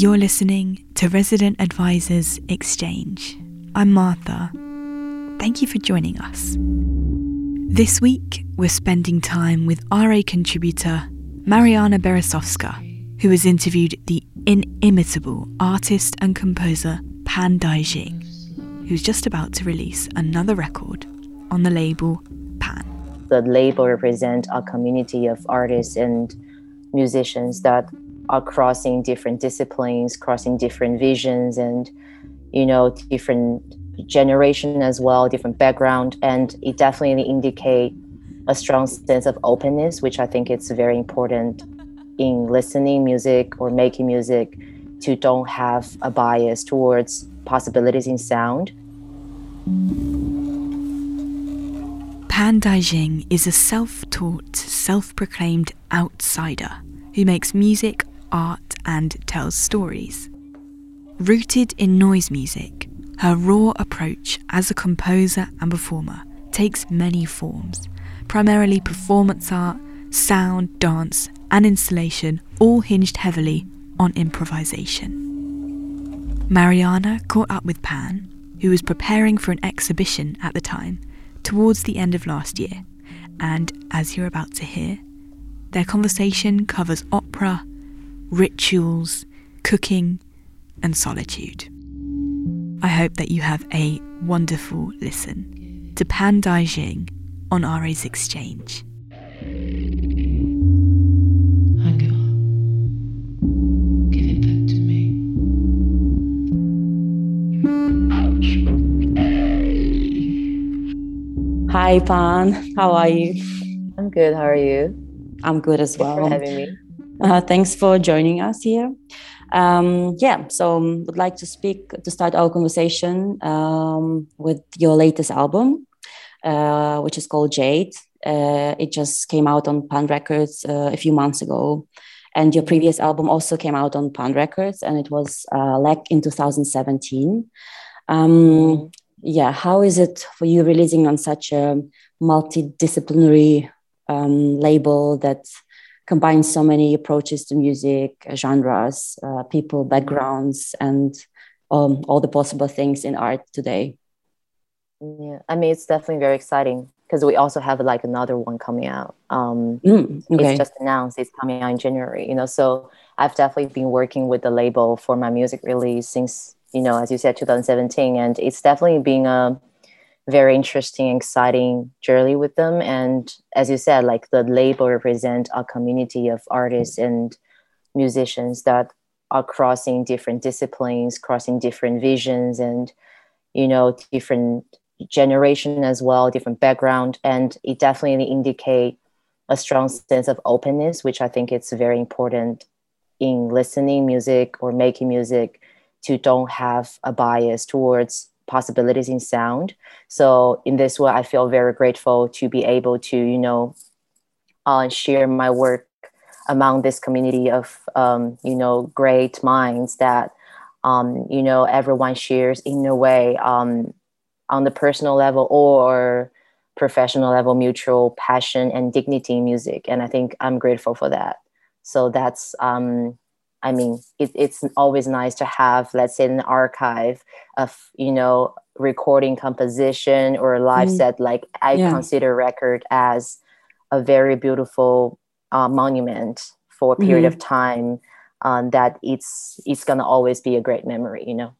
You're listening to Resident Advisors Exchange. I'm Martha. Thank you for joining us. This week, we're spending time with RA contributor Mariana Berezovska, who has interviewed the inimitable artist and composer Pan Daijing, who's just about to release another record on the label Pan. The label represents a community of artists and musicians that are crossing different disciplines, crossing different visions, and you know different generation as well, different background, and it definitely indicate a strong sense of openness, which I think it's very important in listening music or making music to don't have a bias towards possibilities in sound. Pan Daijing is a self taught, self proclaimed outsider who makes music art, and tells stories. Rooted in noise music, her raw approach as a composer and performer takes many forms, primarily performance art, sound, dance, and installation, all hinged heavily on improvisation. Mariana caught up with Pan, who was preparing for an exhibition at the time, towards the end of last year, and as you're about to hear, their conversation covers opera, rituals, cooking, and solitude. I hope that you have a wonderful listen to Pan Daijing on RA's Exchange. Hi, Pan. How are you? I'm good. How are you? I'm good as well. Thanks for having me. Uh, thanks for joining us here. Um, yeah, so um, would like to speak to start our conversation um, with your latest album, uh, which is called Jade. Uh, it just came out on Pan Records uh, a few months ago, and your previous album also came out on Pan Records, and it was uh, Lack in 2017. Um, yeah, how is it for you releasing on such a multidisciplinary um, label that combines so many approaches to music, uh, genres, uh, people, backgrounds, and um, all the possible things in art today. Yeah, I mean, it's definitely very exciting because we also have like another one coming out. Um, mm, okay. It's just announced; it's coming out in January. You know, so I've definitely been working with the label for my music release since you know, as you said, 2017, and it's definitely been a very interesting, exciting journey with them. And as you said, like the label represent a community of artists and musicians that are crossing different disciplines, crossing different visions, and you know, different generation as well, different background, and it definitely indicate a strong sense of openness, which I think it's very important in listening music or making music to don't have a bias towards possibilities in sound. So in this way, I feel very grateful to be able to, you know, uh, share my work among this community of, um, you know, great minds that, um, you know, everyone shares in a way um, on the personal level or professional level, mutual passion and dignity in music. And I think I'm grateful for that. So that's um, I mean, it, it's always nice to have, let's say, an archive of, you know, recording composition or a live mm. set. Like I yeah. consider record as a very beautiful uh, monument for a period mm-hmm. of time um, that it's it's gonna always be a great memory, you know.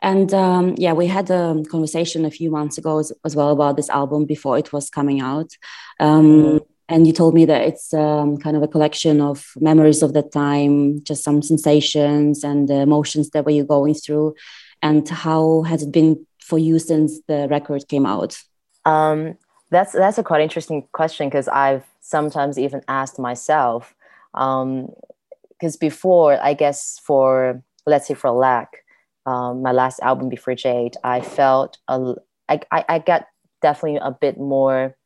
And um, yeah, we had a conversation a few months ago as, as, well about this album before it was coming out. Um, mm-hmm and you told me that it's um, kind of a collection of memories of that time just some sensations and the emotions that were you going through. And how has it been for you since the record came out? Um, that's that's a quite interesting question because i've sometimes even asked myself because um, before i guess for let's say for lack um, my last album before jade i felt a, I, I, I got definitely a bit more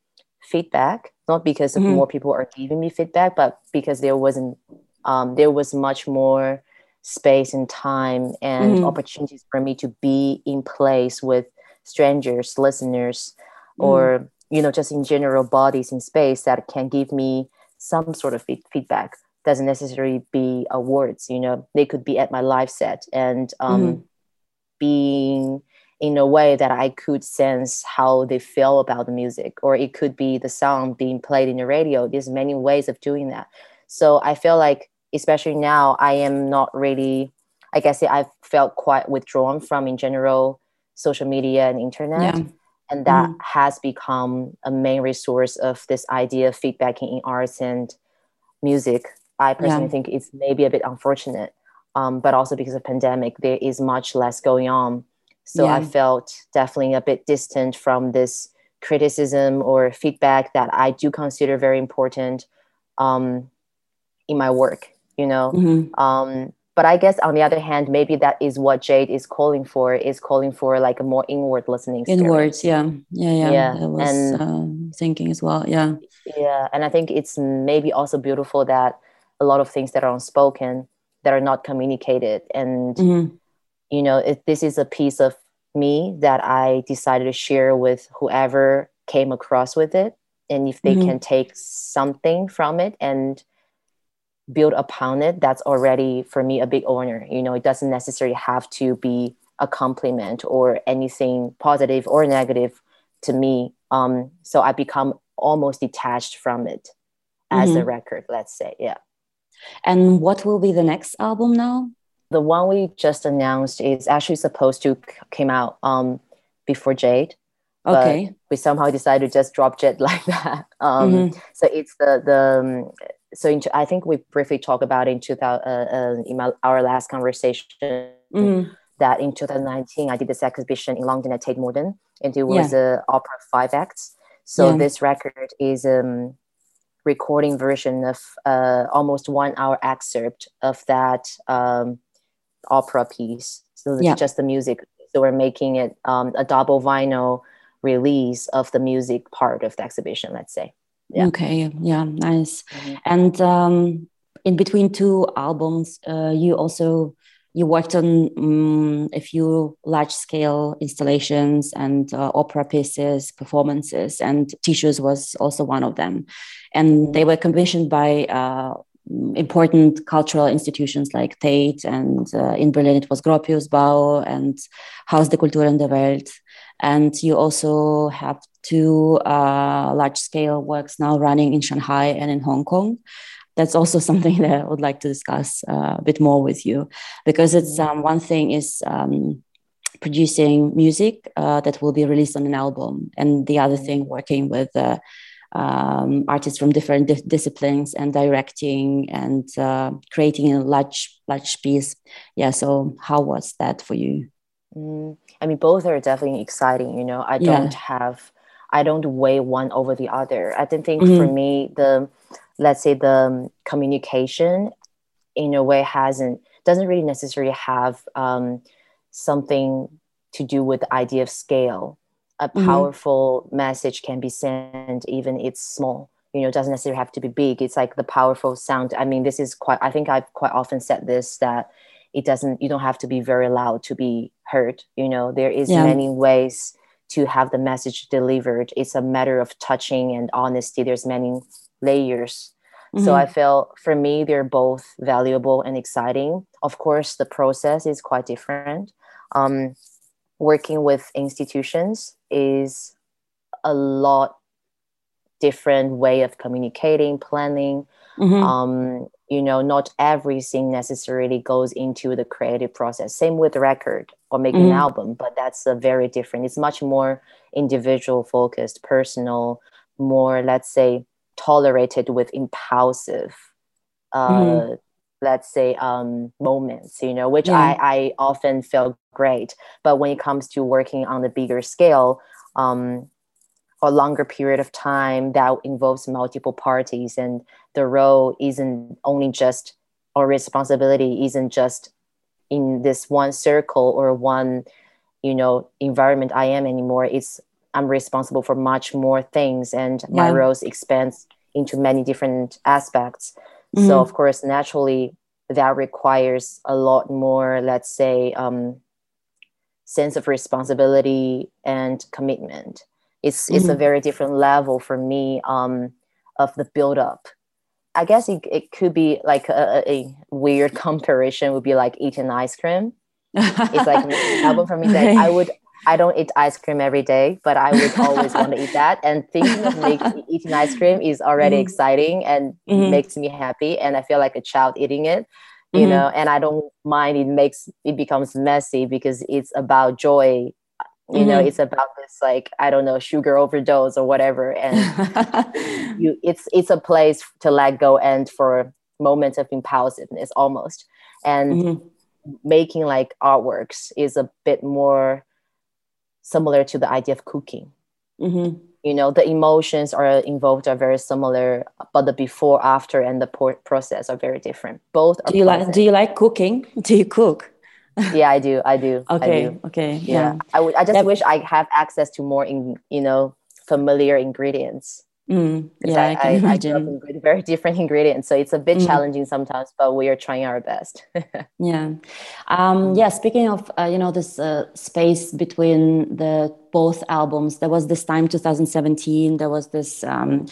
feedback not because mm-hmm. more people are giving me feedback but because there wasn't um, there was much more space and time and mm-hmm. opportunities for me to be in place with strangers listeners mm-hmm. or you know just in general bodies in space that can give me some sort of feedback doesn't necessarily be awards you know they could be at my live set and um, mm-hmm. being in a way that i could sense how they feel about the music or it could be the song being played in the radio there's many ways of doing that so i feel like especially now i am not really i guess i've felt quite withdrawn from in general social media and internet yeah. and that mm. has become a main resource of this idea of feedbacking in arts and music i personally yeah. think it's maybe a bit unfortunate um, but also because of pandemic there is much less going on so yeah. i felt definitely a bit distant from this criticism or feedback that i do consider very important um, in my work you know mm-hmm. um, but i guess on the other hand maybe that is what jade is calling for is calling for like a more inward listening inwards yeah yeah yeah yeah I was and, um, thinking as well yeah yeah and i think it's maybe also beautiful that a lot of things that are unspoken that are not communicated and mm-hmm. You know if this is a piece of me that i decided to share with whoever came across with it and if they mm-hmm. can take something from it and build upon it that's already for me a big honor you know it doesn't necessarily have to be a compliment or anything positive or negative to me um, so i become almost detached from it as mm-hmm. a record let's say yeah and what will be the next album now the one we just announced is actually supposed to c- came out um, before jade okay we somehow decided to just drop Jade like that um, mm-hmm. so it's the the um, so in, I think we briefly talked about in 2000 uh, uh, in my, our last conversation mm-hmm. that in 2019 I did this exhibition in London at Tate Modern and it was yeah. a opera five acts. So yeah. this record is a um, recording version of uh, almost one hour excerpt of that um, opera piece. So it's yeah. just the music. So we're making it um, a double vinyl release of the music part of the exhibition. Let's say yeah. okay yeah nice mm-hmm. and um, in between two albums uh, you also you worked on um, a few large scale installations and uh, opera pieces performances and tissues was also one of them and they were commissioned by uh, important cultural institutions like Tate and uh, in Berlin it was Gropius Bau and Haus der Kulturen der Welt and you also have two uh, large scale works now running in Shanghai and in Hong Kong. That's also something that I would like to discuss uh, a bit more with you because it's um, one thing is um, producing music uh, that will be released on an album, and the other thing working with uh, um, artists from different di- disciplines and directing and uh, creating a large large piece. Yeah. So how was that for you? Mm, I mean, both are definitely exciting. You know, I don't have I don't weigh one over the other. I don't think mm-hmm. for me the let's say the um, communication in a way hasn't doesn't really necessarily have um, something to do with the idea of scale. A mm-hmm. powerful mm-hmm. message can be sent even it's small. You know, it doesn't necessarily have to be big. It's like the powerful sound. I mean, this is quite. I think I've quite often said this that it doesn't. You don't have to be very loud to be heard. You know, there is yeah. many ways to have the message delivered it's a matter of touching and honesty there's many layers mm-hmm. so i feel for me they're both valuable and exciting of course the process is quite different um, working with institutions is a lot different way of communicating planning mm-hmm. um, you know not everything necessarily goes into the creative process same with record or making mm-hmm. an album but that's a very different it's much more individual focused personal more let's say tolerated with impulsive uh, mm-hmm. Let's say um, moments you know which yeah. I, I often feel great but when it comes to working on the bigger scale um, a longer period of time that involves multiple parties and the role isn't only just or responsibility isn't just in this one circle or one you know environment i am anymore it's i'm responsible for much more things and yeah. my roles expands into many different aspects mm-hmm. so of course naturally that requires a lot more let's say um, sense of responsibility and commitment it's mm-hmm. it's a mm-hmm. very different level for me um, of the build up I guess it, it could be like a, a weird comparison would be like eating ice cream. it's like album for me that I would I don't eat ice cream every day, but I would always want to eat that. And thinking of making, eating ice cream is already mm-hmm. exciting and mm-hmm. makes me happy. And I feel like a child eating it, you mm-hmm. know, and I don't mind it makes it becomes messy because it's about joy. You know, mm-hmm. it's about this like, I don't know, sugar overdose or whatever. And you it's it's a place to let go and for moments of impulsiveness almost. And mm-hmm. making like artworks is a bit more similar to the idea of cooking. Mm-hmm. You know, the emotions are involved are very similar, but the before, after, and the process are very different. Both. do you like? Do you like cooking? Do you cook? yeah, I do. I do. Okay. I do. Okay. Yeah. yeah. I. I just that, wish I have access to more in you know familiar ingredients. Mm, yeah, I, I, I, imagine. I very different ingredients, so it's a bit mm. challenging sometimes, but we are trying our best. yeah, um, yeah. Speaking of, uh, you know, this uh, space between the both albums, there was this time 2017. There was this. Um,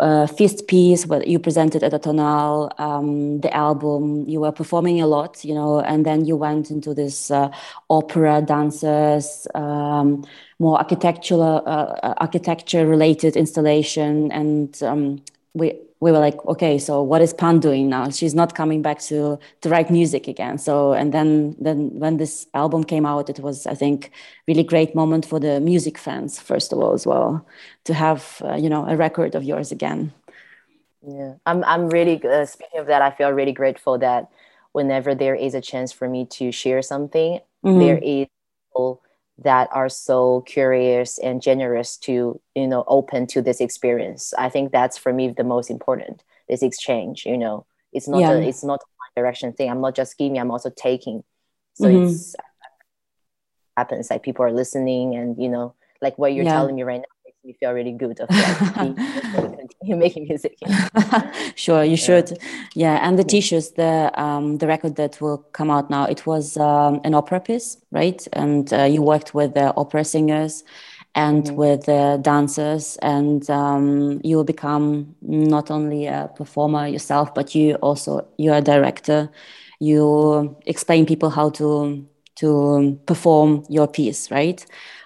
uh, feast piece what you presented at the tonal um, the album. You were performing a lot you know and then you went into this uh, opera dances um, more architectural uh, uh architecture related installation and um, we we were like, okay, so what is Pan doing now? She's not coming back to to write music again. So and then then when this album came out, it was I think really great moment for the music fans first of all as well to have uh, you know a record of yours again. Yeah, I'm I'm really uh, speaking of that. I feel really grateful that whenever there is a chance for me to share something, mm-hmm. there is people that are so curious and generous to you know open to this experience i think that's for me the most important this exchange you know it's not yeah. a, it's not a direction thing i'm not just giving i'm also taking so mm-hmm. it's happens like people are listening and you know like what you're yeah. telling me right now me feel really good of like continue making music. sure, you should. Yeah, and the Tissues, the um, the record that will come out now, it was um, an opera piece, right? And uh, you worked with the opera singers and mm-hmm. with the dancers, and um, you will become not only a performer yourself, but you also you're a director. You explain people how to to perform your piece, right?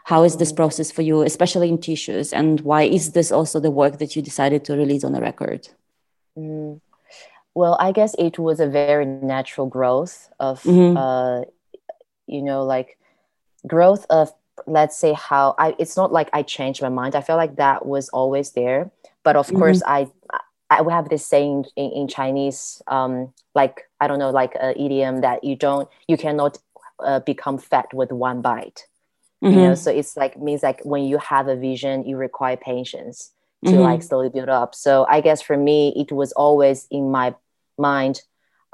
How is this process for you, especially in tissues? And why is this also the work that you decided to release on a record? Mm. Well, I guess it was a very natural growth of, mm-hmm. uh, you know, like growth of, let's say, how I, it's not like I changed my mind. I feel like that was always there. But of mm-hmm. course, I, I would have this saying in, in Chinese, um, like, I don't know, like an idiom that you don't, you cannot uh, become fat with one bite mm-hmm. you know so it's like means like when you have a vision you require patience to mm-hmm. like slowly build up so i guess for me it was always in my mind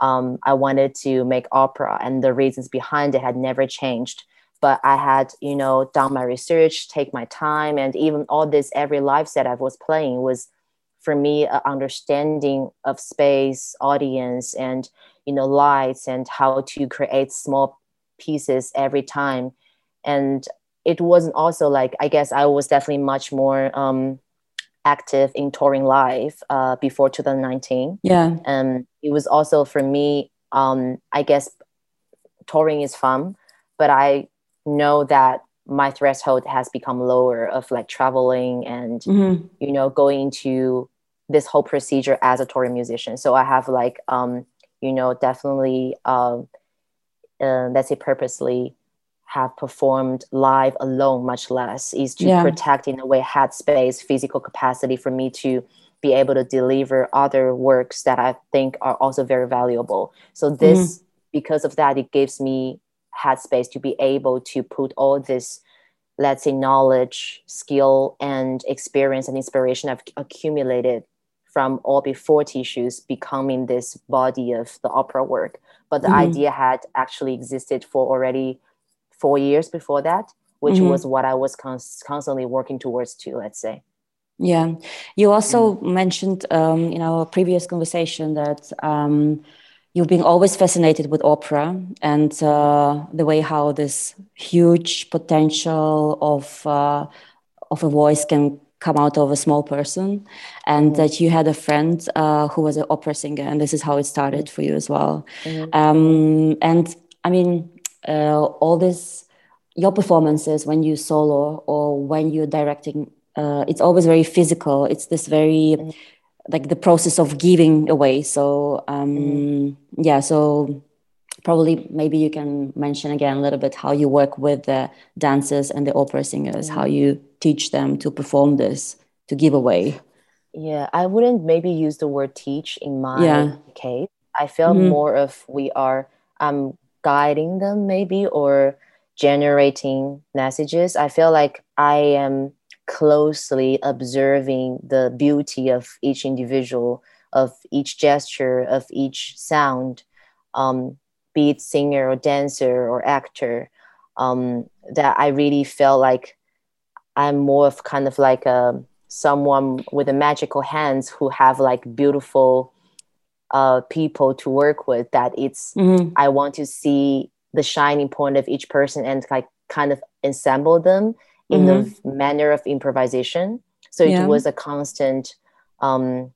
um, i wanted to make opera and the reasons behind it had never changed but i had you know done my research take my time and even all this every live set i was playing was for me an understanding of space audience and you know lights and how to create small pieces every time and it wasn't also like i guess i was definitely much more um, active in touring live uh, before 2019 yeah. And it was also for me um, i guess touring is fun but i know that my threshold has become lower of like traveling and mm-hmm. you know going into this whole procedure as a touring musician. So i have like um you know definitely um uh, let's say purposely have performed live alone much less is to yeah. protect in a way headspace physical capacity for me to be able to deliver other works that i think are also very valuable so this mm-hmm. because of that it gives me headspace to be able to put all this let's say knowledge skill and experience and inspiration i've accumulated from all before tissues becoming this body of the opera work but the mm-hmm. idea had actually existed for already four years before that, which mm-hmm. was what I was cons- constantly working towards too, let's say. Yeah. You also mm-hmm. mentioned um, in our previous conversation that um, you've been always fascinated with opera and uh, the way how this huge potential of, uh, of a voice can come out of a small person and mm-hmm. that you had a friend uh, who was an opera singer and this is how it started for you as well mm-hmm. um, and i mean uh, all this your performances when you solo or when you're directing uh, it's always very physical it's this very mm-hmm. like the process of giving away so um, mm-hmm. yeah so probably maybe you can mention again a little bit how you work with the dancers and the opera singers mm-hmm. how you teach them to perform this to give away yeah i wouldn't maybe use the word teach in my yeah. case i feel mm-hmm. more of we are um guiding them maybe or generating messages. I feel like i am closely observing the beauty of each individual of each gesture of each sound um, be it singer or dancer or actor um, that i really felt like i'm more of kind of like a someone with a magical hands who have like beautiful uh, people to work with that it's mm-hmm. i want to see the shining point of each person and like kind of ensemble them in mm-hmm. the manner of improvisation so yeah. it was a constant um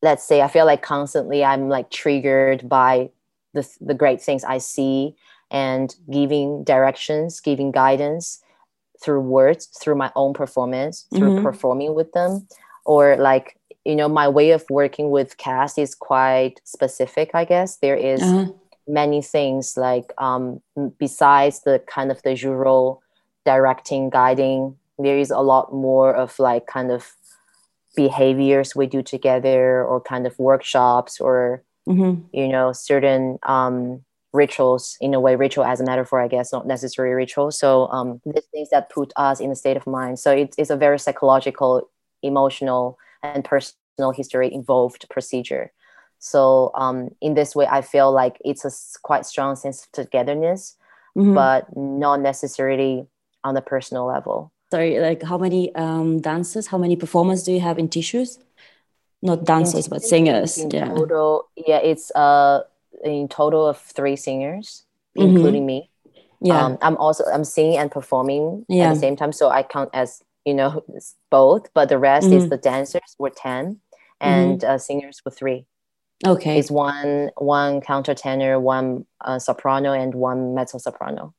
let's say i feel like constantly i'm like triggered by the, the great things i see and giving directions giving guidance through words through my own performance through mm-hmm. performing with them or like you know my way of working with cast is quite specific i guess. There is uh-huh. many things like um, besides the kind of the usual directing guiding there is a lot more of like kind of behaviors we do together or kind of workshops or mm-hmm. you know certain um, rituals in a way ritual as a metaphor i guess not necessary ritual. So um, these things that put us in a state of mind. So it's, it's a very psychological emotional and personal history involved procedure so um, in this way, I feel like it's a quite strong sense of togetherness, mm-hmm. but not necessarily on the personal level. Sorry, like how many um, dancers, how many performers do you have in tissues? Not dancers, in but singers. In yeah. Total, yeah, it's uh, in total of three singers, mm-hmm. including me. Yeah, um, I'm also I'm singing and performing yeah. at the same time, so I count as you know both. But the rest mm-hmm. is the dancers were ten, and mm-hmm. uh, singers were three. Okay. It's one one countertenor, one uh, soprano, and one mezzo soprano.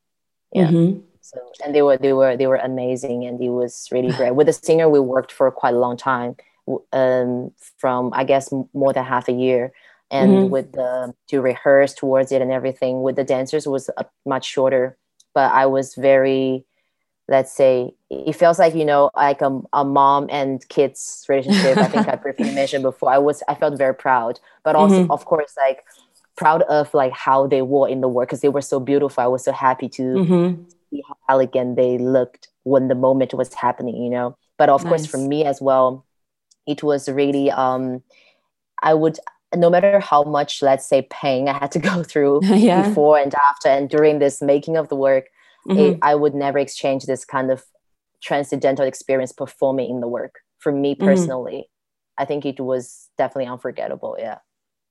Yeah. Mm-hmm. So and they were they were they were amazing, and it was really great. With the singer, we worked for quite a long time, um, from I guess more than half a year, and mm-hmm. with the to rehearse towards it and everything. With the dancers was a, much shorter, but I was very let's say it feels like you know like a, a mom and kids relationship i think i briefly mentioned before i was i felt very proud but also mm-hmm. of course like proud of like how they wore in the work because they were so beautiful i was so happy to mm-hmm. see how elegant they looked when the moment was happening you know but of nice. course for me as well it was really um i would no matter how much let's say pain i had to go through yeah. before and after and during this making of the work mm-hmm. it, I would never exchange this kind of transcendental experience performing in the work for me mm-hmm. personally. Mm-hmm. I think it was definitely unforgettable. Yeah.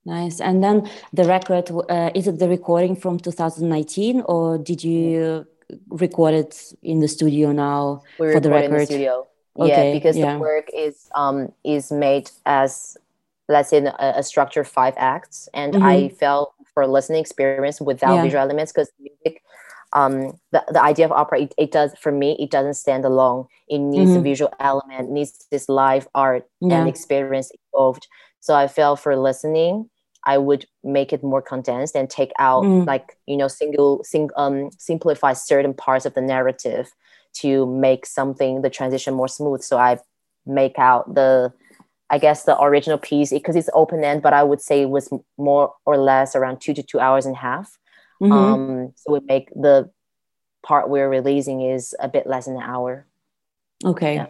Nice. And then the record, uh, is it the recording from 2019 or did you record it in the studio now we for the record? in the studio. Okay. Yeah, because yeah. the work is um is made as let's say a, a structure five acts, and mm-hmm. I felt for listening experience without yeah. visual elements because music um, the, the idea of opera it, it, does for me it doesn't stand alone it needs mm-hmm. a visual element needs this live art yeah. and experience involved so i felt for listening i would make it more condensed and take out mm. like you know single sing, um, simplify certain parts of the narrative to make something the transition more smooth so i make out the i guess the original piece because it's open end but i would say it was more or less around two to two hours and a half Mm-hmm. Um, so we make the part we're releasing is a bit less than an hour. Okay. Yeah.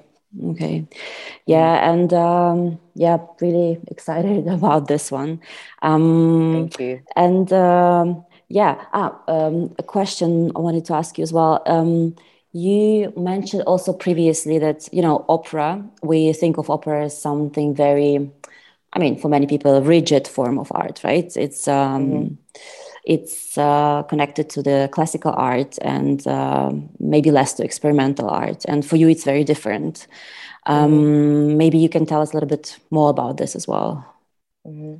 Okay. Yeah. And um, yeah, really excited about this one. Um, Thank you. And um, yeah, ah, um, a question I wanted to ask you as well. Um, you mentioned also previously that, you know, opera, we think of opera as something very, I mean, for many people, a rigid form of art, right? It's, um, mm-hmm it's uh, connected to the classical art and uh, maybe less to experimental art. And for you, it's very different. Um, mm-hmm. Maybe you can tell us a little bit more about this as well. Mm-hmm.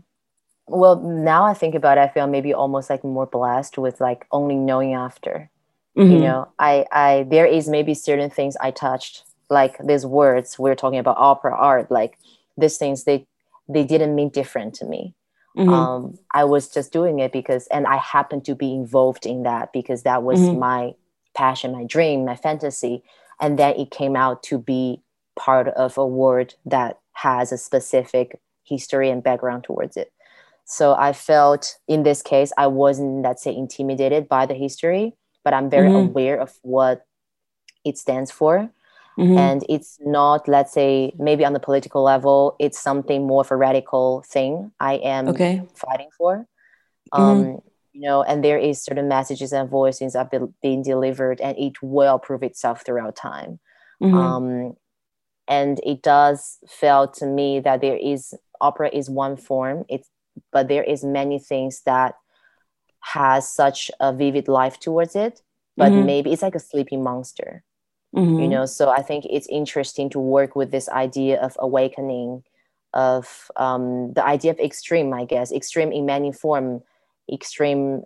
Well, now I think about it, I feel maybe almost like more blessed with like only knowing after. Mm-hmm. You know, I, I, there is maybe certain things I touched, like these words we're talking about opera art, like these things they, they didn't mean different to me Mm-hmm. Um, I was just doing it because, and I happened to be involved in that because that was mm-hmm. my passion, my dream, my fantasy. And then it came out to be part of a word that has a specific history and background towards it. So I felt in this case, I wasn't, let's say, intimidated by the history, but I'm very mm-hmm. aware of what it stands for. Mm-hmm. And it's not, let's say, maybe on the political level, it's something more of a radical thing I am okay. fighting for. Mm-hmm. Um, you know, and there is certain messages and voices that are being delivered, and it will prove itself throughout time. Mm-hmm. Um, and it does feel to me that there is opera is one form. It's but there is many things that has such a vivid life towards it. But mm-hmm. maybe it's like a sleeping monster mm-hmm. you know so i think it's interesting to work with this idea of awakening of um, the idea of extreme i guess extreme in many form extreme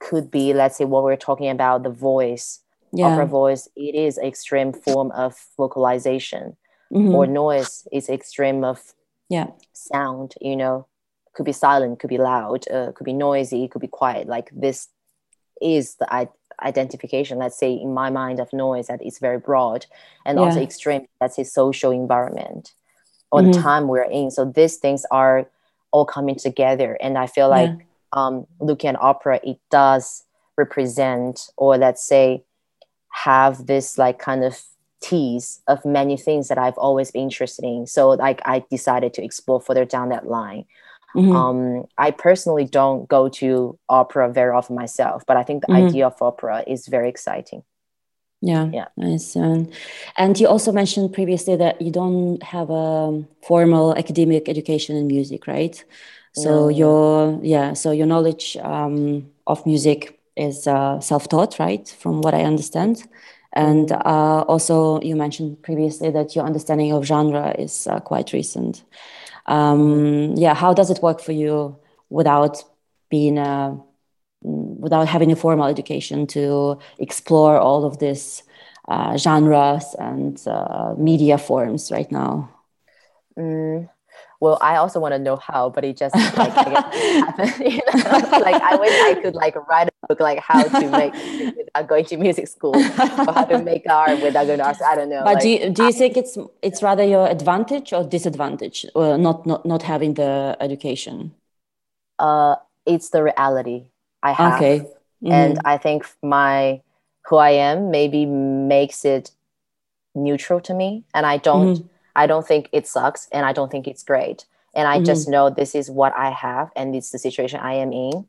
could be let's say what we're talking about the voice yeah. opera voice it is extreme form of vocalization mm-hmm. or noise is extreme of yeah sound you know could be silent could be loud uh, could be noisy could be quiet like this is the identification, let's say in my mind of noise, that is very broad and yeah. also extreme, let's say social environment or mm-hmm. the time we're in. So these things are all coming together. And I feel like yeah. um, looking at opera, it does represent or let's say have this like kind of tease of many things that I've always been interested in. So like I decided to explore further down that line. Mm-hmm. Um, I personally don't go to opera very often myself, but I think the mm-hmm. idea of opera is very exciting. Yeah, yeah, nice. And, and you also mentioned previously that you don't have a formal academic education in music, right? So no, your yeah, so your knowledge um, of music is uh, self-taught, right? From what I understand. And mm-hmm. uh, also, you mentioned previously that your understanding of genre is uh, quite recent um, yeah how does it work for you without being a without having a formal education to explore all of these uh, genres and uh, media forms right now? Mm, well i also want to know how but it just like I you know? like i wish i could like write a book like how to make without going to music school or how to make art without going to art i don't know but like, do, you, do you think it's it's rather your advantage or disadvantage or not not not having the education uh it's the reality i have okay mm-hmm. and i think my who i am maybe makes it neutral to me and i don't mm-hmm I don't think it sucks and I don't think it's great. And I mm-hmm. just know this is what I have and it's the situation I am in.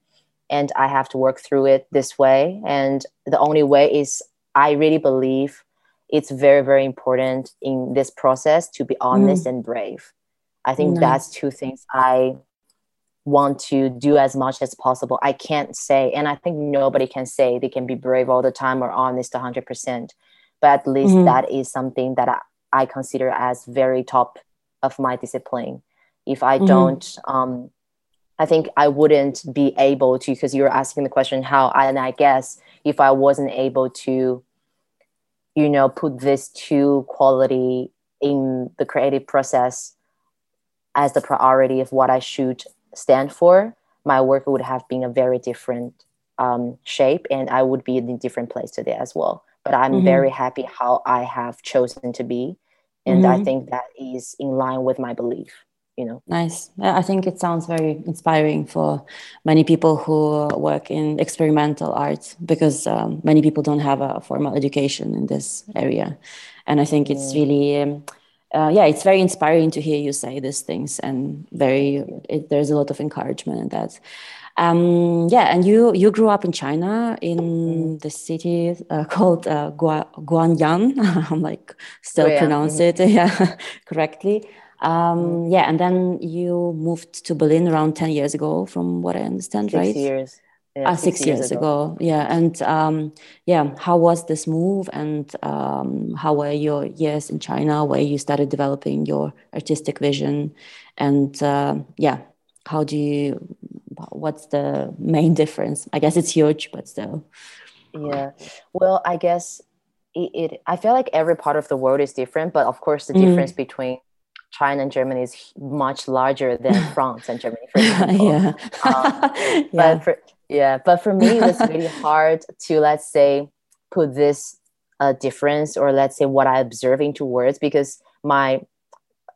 And I have to work through it this way. And the only way is I really believe it's very, very important in this process to be honest mm. and brave. I think nice. that's two things I want to do as much as possible. I can't say, and I think nobody can say they can be brave all the time or honest 100%. But at least mm-hmm. that is something that I, I consider as very top of my discipline. If I mm-hmm. don't, um, I think I wouldn't be able to, because you're asking the question how, and I guess if I wasn't able to, you know, put this two quality in the creative process as the priority of what I should stand for, my work would have been a very different um, shape and I would be in a different place today as well. But I'm mm-hmm. very happy how I have chosen to be and mm-hmm. i think that is in line with my belief you know? Nice. I think it sounds very inspiring for many people who work in experimental art because um, many people don't have a formal education in this area. And i think it's really um, uh, yeah it's very inspiring to hear you say these things and very it, there's a lot of encouragement in that um, yeah, and you you grew up in China in mm-hmm. the city uh, called uh, Gua, Guanyan. I'm like still yeah. pronounce mm-hmm. it yeah correctly. Um, mm-hmm. yeah, and then you moved to Berlin around ten years ago, from what I understand, Six right? Years. uh, ah, six, six years, years ago. ago. Yeah, and um, yeah, how was this move, and um, how were your years in China, where you started developing your artistic vision, and uh, yeah, how do you? What's the main difference? I guess it's huge, but still. Yeah, well, I guess it, it. I feel like every part of the world is different, but of course, the mm. difference between China and Germany is much larger than France and Germany, for example. yeah. Um, yeah. But for, yeah but for me it was really hard to let's say put this uh, difference or let's say what i observe into words because my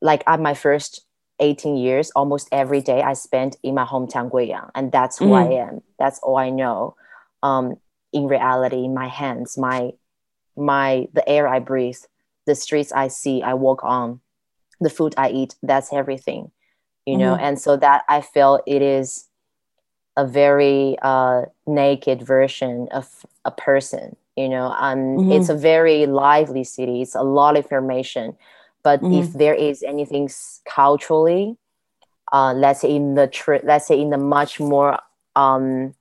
like at my first 18 years almost every day i spent in my hometown guiyang and that's who mm. i am that's all i know um, in reality my hands my my the air i breathe the streets i see i walk on the food i eat that's everything you mm. know mm-hmm. and so that i feel it is a very uh, naked version of a person you know and mm-hmm. it's a very lively city it's a lot of information but mm-hmm. if there is anything culturally uh, let's say in the tr- let's say in the much more um,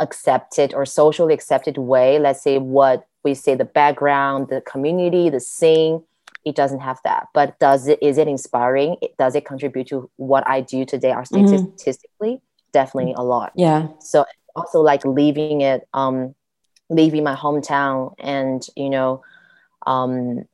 accepted or socially accepted way let's say what we say the background the community the scene it doesn't have that but does it is it inspiring does it contribute to what i do today mm-hmm. artistically mm-hmm definitely a lot. Yeah. So also like leaving it, um, leaving my hometown and, you know, um,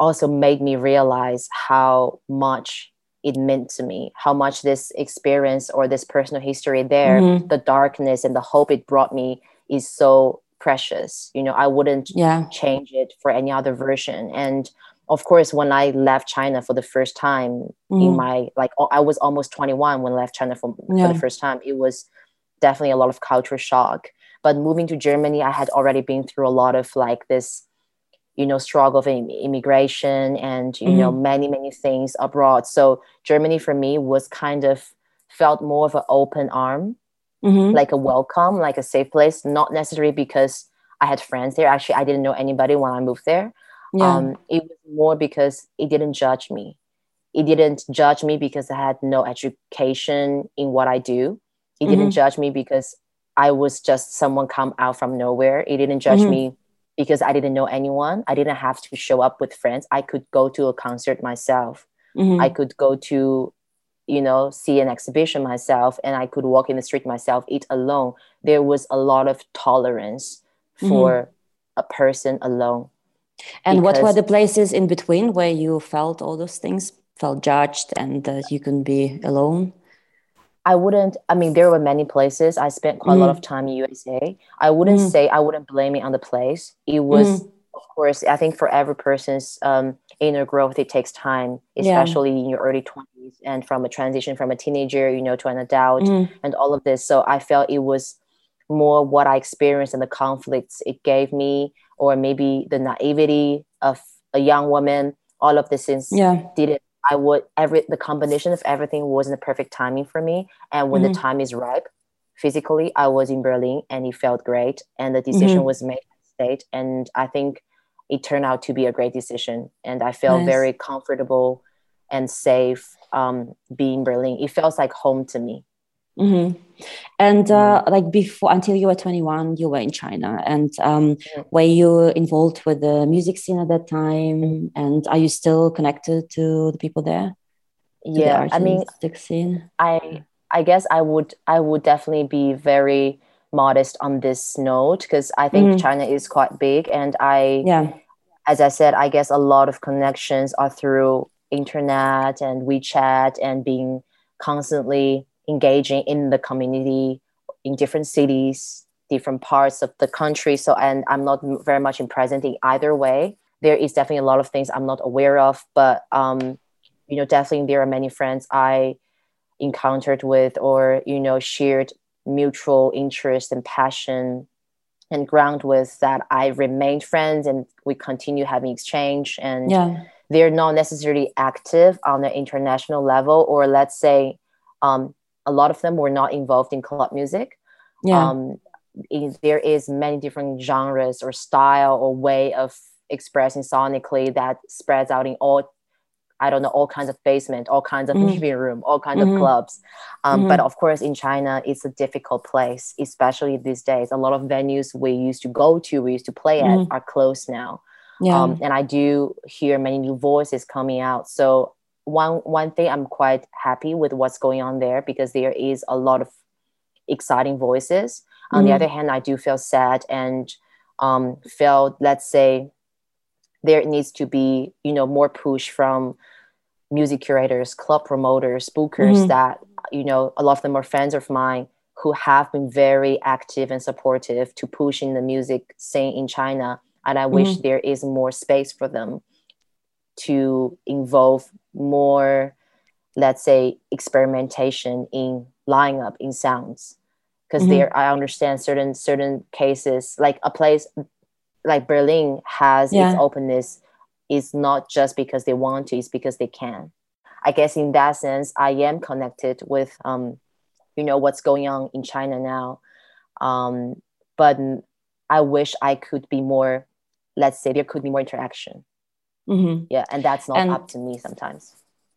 also made me realize how much it meant to me, how much this experience or this personal history there, mm-hmm. the darkness and the hope it brought me is so precious. You know, I wouldn't yeah. change it for any other version. And of course when i left china for the first time mm. in my like i was almost 21 when i left china for, yeah. for the first time it was definitely a lot of culture shock but moving to germany i had already been through a lot of like this you know struggle of immigration and you mm-hmm. know many many things abroad so germany for me was kind of felt more of an open arm mm-hmm. like a welcome like a safe place not necessarily because i had friends there actually i didn't know anybody when i moved there yeah. Um, it was more because it didn't judge me. It didn't judge me because I had no education in what I do. It mm-hmm. didn't judge me because I was just someone come out from nowhere. It didn't judge mm-hmm. me because I didn't know anyone. I didn't have to show up with friends. I could go to a concert myself. Mm-hmm. I could go to, you know, see an exhibition myself and I could walk in the street myself, eat alone. There was a lot of tolerance for mm-hmm. a person alone. And what were the places in between where you felt all those things, felt judged, and that you couldn't be alone? I wouldn't. I mean, there were many places. I spent quite mm. a lot of mm. time in USA. I wouldn't mm. say I wouldn't blame it on the place. It was, mm. of course, I think for every person's um, inner growth, it takes time, especially yeah. in your early twenties, and from a transition from a teenager, you know, to an adult, mm. and all of this. So I felt it was more what I experienced and the conflicts it gave me or maybe the naivety of a young woman all of this things yeah did it i would every the combination of everything wasn't the perfect timing for me and when mm-hmm. the time is ripe physically i was in berlin and it felt great and the decision mm-hmm. was made state and i think it turned out to be a great decision and i felt nice. very comfortable and safe um, being berlin it feels like home to me Mm-hmm. And uh, like before, until you were 21, you were in China. And um, yeah. were you involved with the music scene at that time? And are you still connected to the people there? yeah, the I mean, scene? I I guess I would I would definitely be very modest on this note because I think mm-hmm. China is quite big, and I yeah, as I said, I guess a lot of connections are through internet and WeChat and being constantly engaging in the community in different cities, different parts of the country. So, and I'm not very much in present in either way. There is definitely a lot of things I'm not aware of, but um, you know, definitely there are many friends I encountered with or you know shared mutual interest and passion and ground with that I remained friends and we continue having exchange and yeah. they're not necessarily active on the international level or let's say um, a lot of them were not involved in club music. Yeah. Um, there is many different genres or style or way of expressing sonically that spreads out in all I don't know, all kinds of basement, all kinds of Mhm. living room, all kinds Mhm. of clubs. Um, Mhm. But of course, in China, it's a difficult place, especially these days. A lot of venues we used to go to, we used to play at, Mhm. are closed now. Yeah. Um, and I do hear many new voices coming out. So one one thing I'm quite happy with what's going on there because there is a lot of exciting voices. On the Mhm. other hand, I do feel sad and um, feel, let's say, there needs to be you know more push from music curators, club promoters, bookers Mhm. that you know a lot of them are friends of mine who have been very active and supportive to pushing the music scene in China. And I wish Mhm. there is more space for them to involve more, let's say, experimentation in lineup in sounds. Because Mhm. there, I understand certain certain cases, like a place like Berlin has Yeah. its openness, is not just because they want to, it's because they can. I guess in that sense, I am connected with, um, you know, what's going on in China now. Um, but I wish I could be more, let's say, there could be more interaction. Mhm. Yeah, and that's not And- up to me sometimes.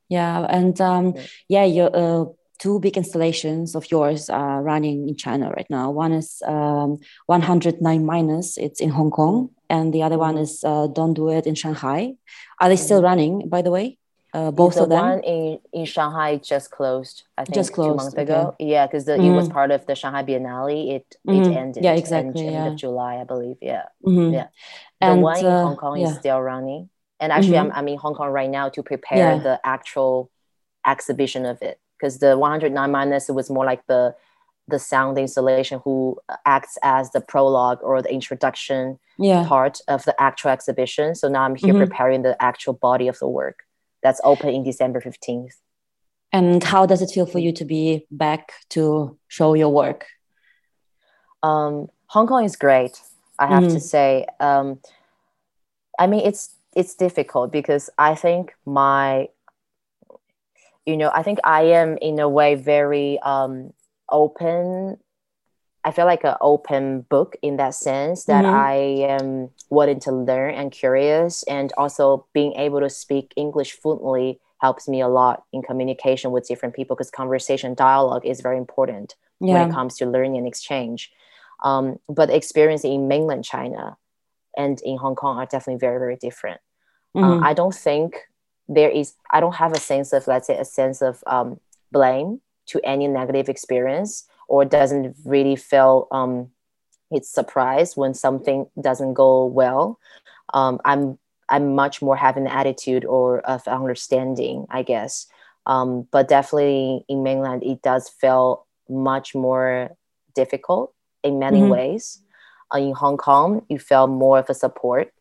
Yeah, and um, Yeah. yeah, your uh, two big installations of yours are running in China right now. One is um, 109 minus, it's in Hong Kong, and the other one Mhm. is uh, Don't Do It in Shanghai. Are they still Mhm. running, by the way? Uh, both the of them? one in, in Shanghai just closed, I think, Just two closed, months okay. ago. Yeah, because it was Mhm. part of the Shanghai Biennale. It Mhm. it ended. Yeah, exactly, End, yeah. of July, I believe. Yeah. Mhm. Yeah. The And, one in uh, Hong Kong is yeah. still running. And actually, Mhm. I'm, I'm in Hong Kong right now to prepare Yeah. the actual exhibition of it. Because the 109 minus was more like the the sound installation who acts as the prologue or the introduction Yeah. part of the actual exhibition. So now I'm here Mhm. preparing the actual body of the work. That's open in December 15th. And how does it feel for you to be back to show your work? um, Hong Kong is great. I have to Mhm. say. Um, I mean, it's it's difficult because I think my, you know, I think I am in a way very um, open. I feel like an open book in that sense that Mhm. I am wanting to learn and curious, and also being able to speak English fluently helps me a lot in communication with different people because conversation dialogue is very important when it comes to learning and exchange. Um, but experience in mainland China and in Hong Kong are definitely very, very different. Mhm. Uh, I don't think there is, I don't have a sense of, let's say, a sense of um, blame to any negative experience or doesn't really feel um, it's surprise when something doesn't go well. Um, I'm I'm much more having the attitude or of understanding, I guess. Um, but definitely in mainland, it does feel much more difficult in many Mhm. ways. Uh, in Hong Kong, you felt more of a support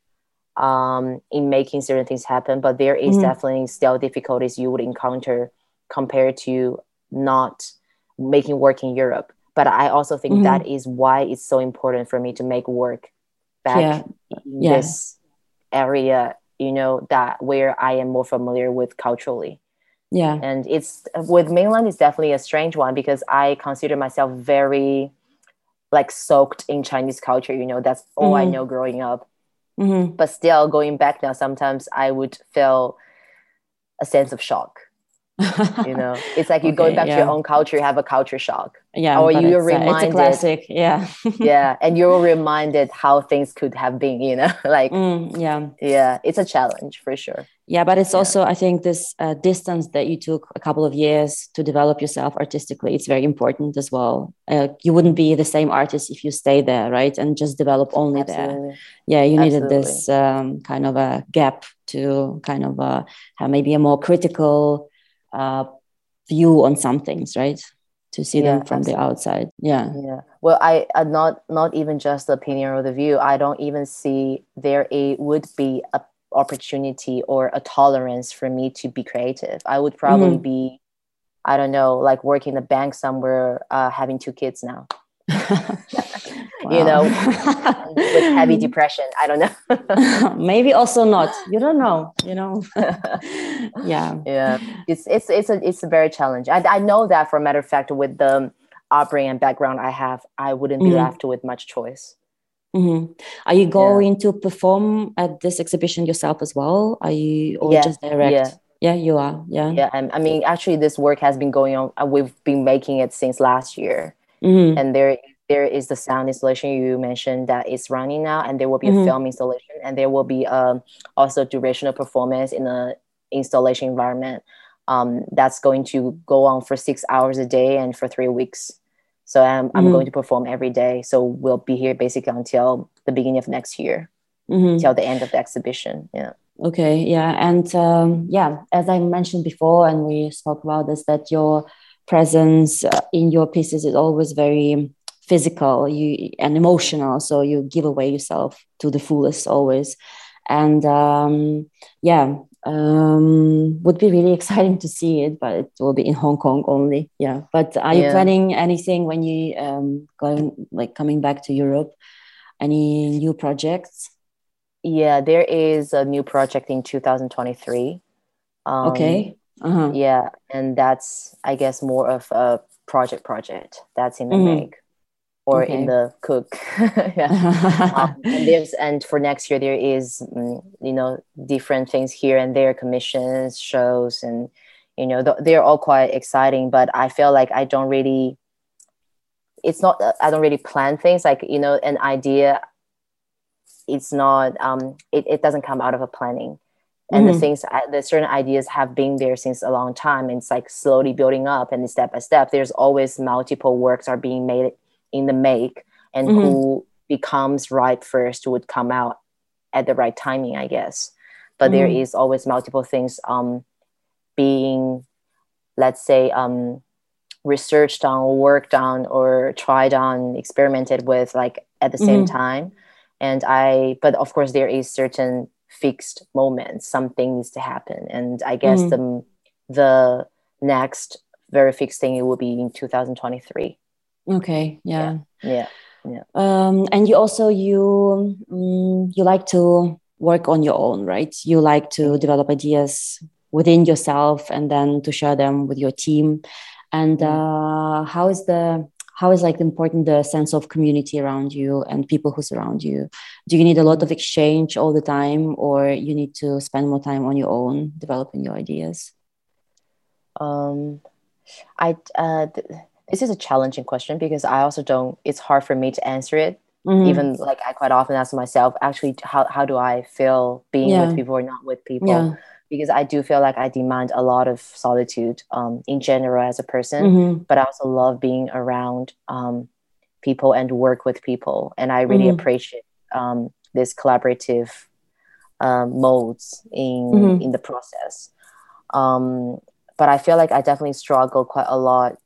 um, in making certain things happen, but there is Mhm. definitely still difficulties you would encounter compared to not making work in Europe. But I also think Mhm. that is why it's so important for me to make work back Yeah. in Yeah. this area, you know, that where I am more familiar with culturally Yeah. and it's with mainland is definitely a strange one because i consider myself very like soaked in chinese culture you know that's all i Mhm. know growing up Mhm. but still going back now sometimes i would feel a sense of shock you know it's like you're going Okay, back to your own culture you have a culture shock yeah. Or you're it's, uh, it's a reminded- classic. Yeah. yeah and you're reminded how things could have been you know like Mm, yeah. yeah it's a challenge for sure Yeah, but it's Yeah. also I think this uh, distance that you took a couple of years to develop yourself artistically. It's very important as well. Uh, you wouldn't be the same artist if you stay there, right? And just develop only there. Yeah, you needed this um, kind of a gap to kind of uh, have maybe a more critical uh, view on some things, right? To see them Yeah, from the outside. Yeah. Yeah. Well, I uh, not not even just the opinion or the view. I don't even see there a would be a opportunity or a tolerance for me to be creative. I would probably Mhm. be, I don't know, like working in a bank somewhere, uh, having two kids now You know, with heavy depression. I don't know. maybe also not. You don't know. You know. yeah. yeah, it's it's it's a it's a very challenge. I I know that for a matter of fact, with the upbringing and background I have, I wouldn't be Mhm. left with much choice. hmm Are you going to perform at this exhibition yourself as well? Are you or Yeah, just direct? yeah. Yeah, you are. Yeah. Yeah. I mean, actually, this work has been going on. uh, We've been making it since last year, Mhm. and there there is the sound installation you mentioned that is running now, and there will be Mhm. a film installation, and there will be um, also durational performance in the installation environment. Um, that's going to go on for six hours a day and for three weeks. So I'm, I'm Mhm. going to perform every day. So we'll be here basically until the beginning of next year, Mhm. till the end of the exhibition. Yeah. Okay, yeah, and um, yeah, as I mentioned before, and we spoke about this, that your presence uh, in your pieces is always very physical, you and emotional. So you give away yourself to the fullest always, and um, yeah, um, would be really exciting to see it, but it will be in Hong Kong only. Yeah, but are you Yeah. planning anything when you um going like coming back to Europe? Any new projects? Yeah, there is a new project in 2023. Um, Okay. Uh-huh. Yeah, and that's I guess more of a project project that's in the Mhm. make or Okay. in the cook. yeah. um, and there's and for next year there is mm, you know different things here and there commissions shows and you know th- they're all quite exciting but i feel like i don't really it's not i don't really plan things like you know an idea it's not um it, it doesn't come out of a planning and the Mhm. things I- the certain ideas have been there since a long time and it's like slowly building up and step by step there's always multiple works are being made in the make and Mhm. who becomes right first would come out at the right timing i guess but there Mhm. is always multiple things um being let's say um researched on worked on or tried on experimented with like at the same Mhm. time and i but of course there is certain fixed moments something needs to happen and i guess Mhm. the the next very fixed thing it will be in 2023 Okay, yeah. yeah yeah Um, and you also you mm, you like to work on your own, right? You like to develop ideas within yourself and then to share them with your team. And Mm. uh, how is the how is like important the sense of community around you and people who surround you? Do you need a lot of exchange all the time, or you need to spend more time on your own developing your ideas? um i uh th- this is a challenging question because i also don't it's hard for me to answer it Mhm. even like i quite often ask myself actually how, how do i feel being Yeah. with people or not with people yeah. Because i do feel like i demand a lot of solitude um, in general as a person Mhm. but i also love being around um, people and work with people and i really Mhm. appreciate um, this collaborative um, modes in Mhm. in the process um, but i feel like i definitely struggle quite a lot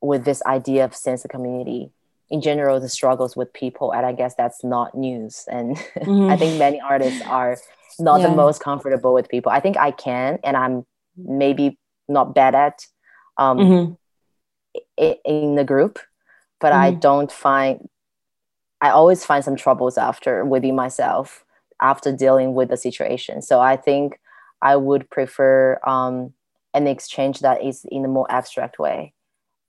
with this idea of sense of community in general the struggles with people and i guess that's not news and Mhm. i think many artists are not Yeah. the most comfortable with people i think i can and i'm maybe not bad at um, Mhm. in the group but i Mhm. don't find i always find some troubles after within myself after dealing with the situation so i think i would prefer um, an exchange that is in a more abstract way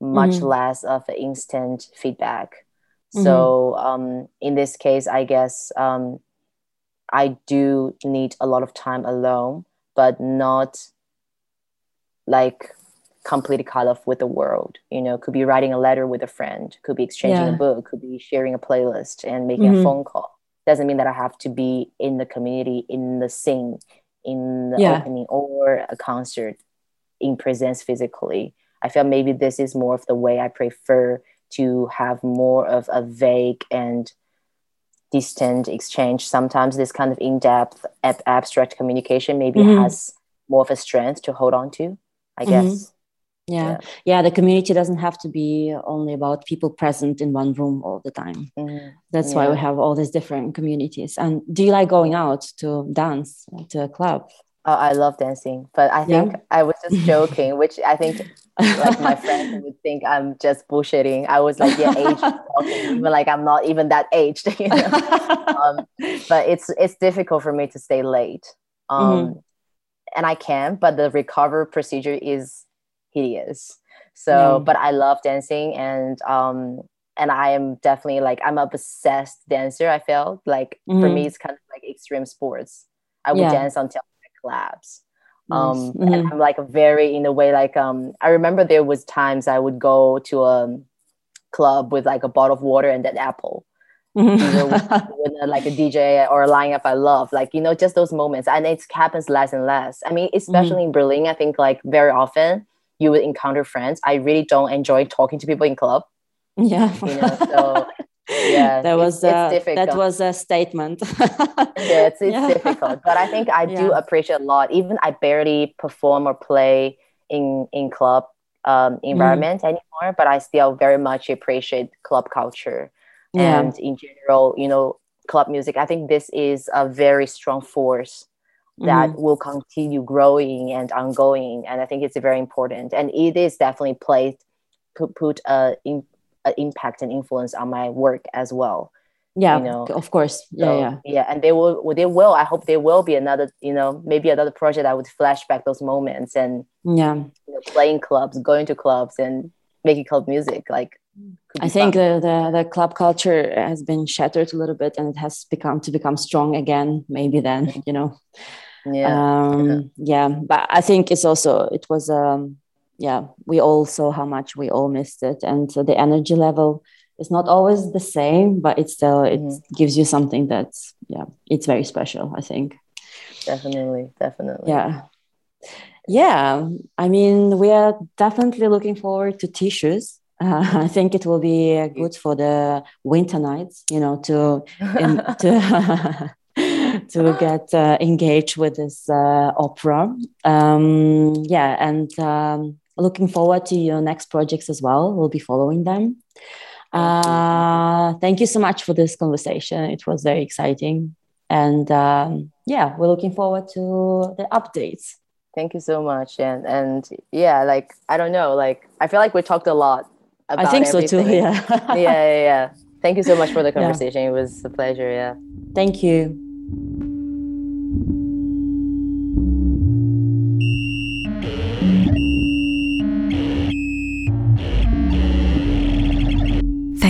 much Mhm. less of an instant feedback so um, in this case i guess um, i do need a lot of time alone but not like completely cut off with the world you know could be writing a letter with a friend could be exchanging Yeah. a book could be sharing a playlist and making Mhm. a phone call doesn't mean that i have to be in the community in the scene in the Yeah. opening or a concert in presence physically i feel maybe this is more of the way i prefer to have more of a vague and distant exchange sometimes this kind of in-depth ab- abstract communication maybe Mhm. has more of a strength to hold on to i Mhm. guess yeah. Yeah. yeah the community doesn't have to be only about people present in one room all the time Mhm. that's why we have all these different communities and do you like going out to dance to a club Uh, I love dancing, but I Yeah. think I was just joking, which I think like my friends would think I'm just bullshitting. I was like, yeah, age talking, even like I'm not even that aged. You know? um, but it's it's difficult for me to stay late, um, Mm-hmm. and I can, but the recover procedure is hideous. So, Yeah. but I love dancing, and um, and I am definitely like I'm a obsessed dancer. I felt like for Mhm. me, it's kind of like extreme sports. I would Yeah. dance until I collapse. Um, mm-hmm. and I'm like very in a way like um I remember there was times I would go to a club with like a bottle of water and an apple. Mm-hmm. you know, with, with a, like a DJ or a lineup I love, like you know, just those moments, and it happens less and less. I mean, especially mm-hmm. in Berlin, I think like very often you would encounter friends. I really don't enjoy talking to people in club. Yeah, you know, so yeah that was a, that was a statement yeah it's, it's yeah. difficult but i think i yeah. do appreciate a lot even i barely perform or play in in club um, mm. environment mm. anymore but i still very much appreciate club culture yeah. and in general you know club music i think this is a very strong force that mm. will continue growing and ongoing and i think it's very important and it is definitely played put, put a in, impact and influence on my work as well yeah you know? of course. Yeah so, yeah. yeah and they will they will i hope there will be another you know maybe another project that would flash back those moments and yeah. you know, playing clubs going to clubs and making club music like I think the, the, the club culture has been shattered a little bit and it has become to become strong again maybe then you know? Yeah. Um, yeah. yeah but I think it's also it was um yeah, we all saw how much we all missed it, and so the energy level is not always the same, but it still it mm. gives you something that's yeah, it's very special. I think. Definitely, definitely. Yeah, yeah. I mean, we are definitely looking forward to tissues. Uh, I think it will be good for the winter nights, you know, to in, to to get uh, engaged with this uh, opera. Um, yeah, and um, looking forward to your next projects as well. We'll be following them. Uh, thank you so much for this conversation. It was very exciting. And um, yeah, we're looking forward to the updates. Thank you so much. And and yeah, like I don't know, like I feel like we talked a lot I think everything. so too. Yeah. yeah, yeah, yeah. Thank you so much for the conversation. Yeah. It was a pleasure. Yeah. Thank you.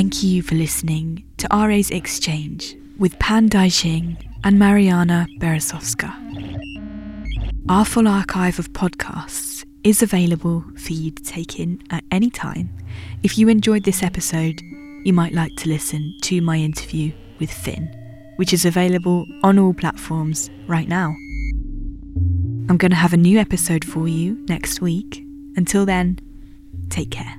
Thank you for listening to RA's Exchange with Pan Daixing and Mariana Berezovska. Our full archive of podcasts is available for you to take in at any time. If you enjoyed this episode, you might like to listen to my interview with Finn, which is available on all platforms right now. I'm going to have a new episode for you next week. Until then, take care.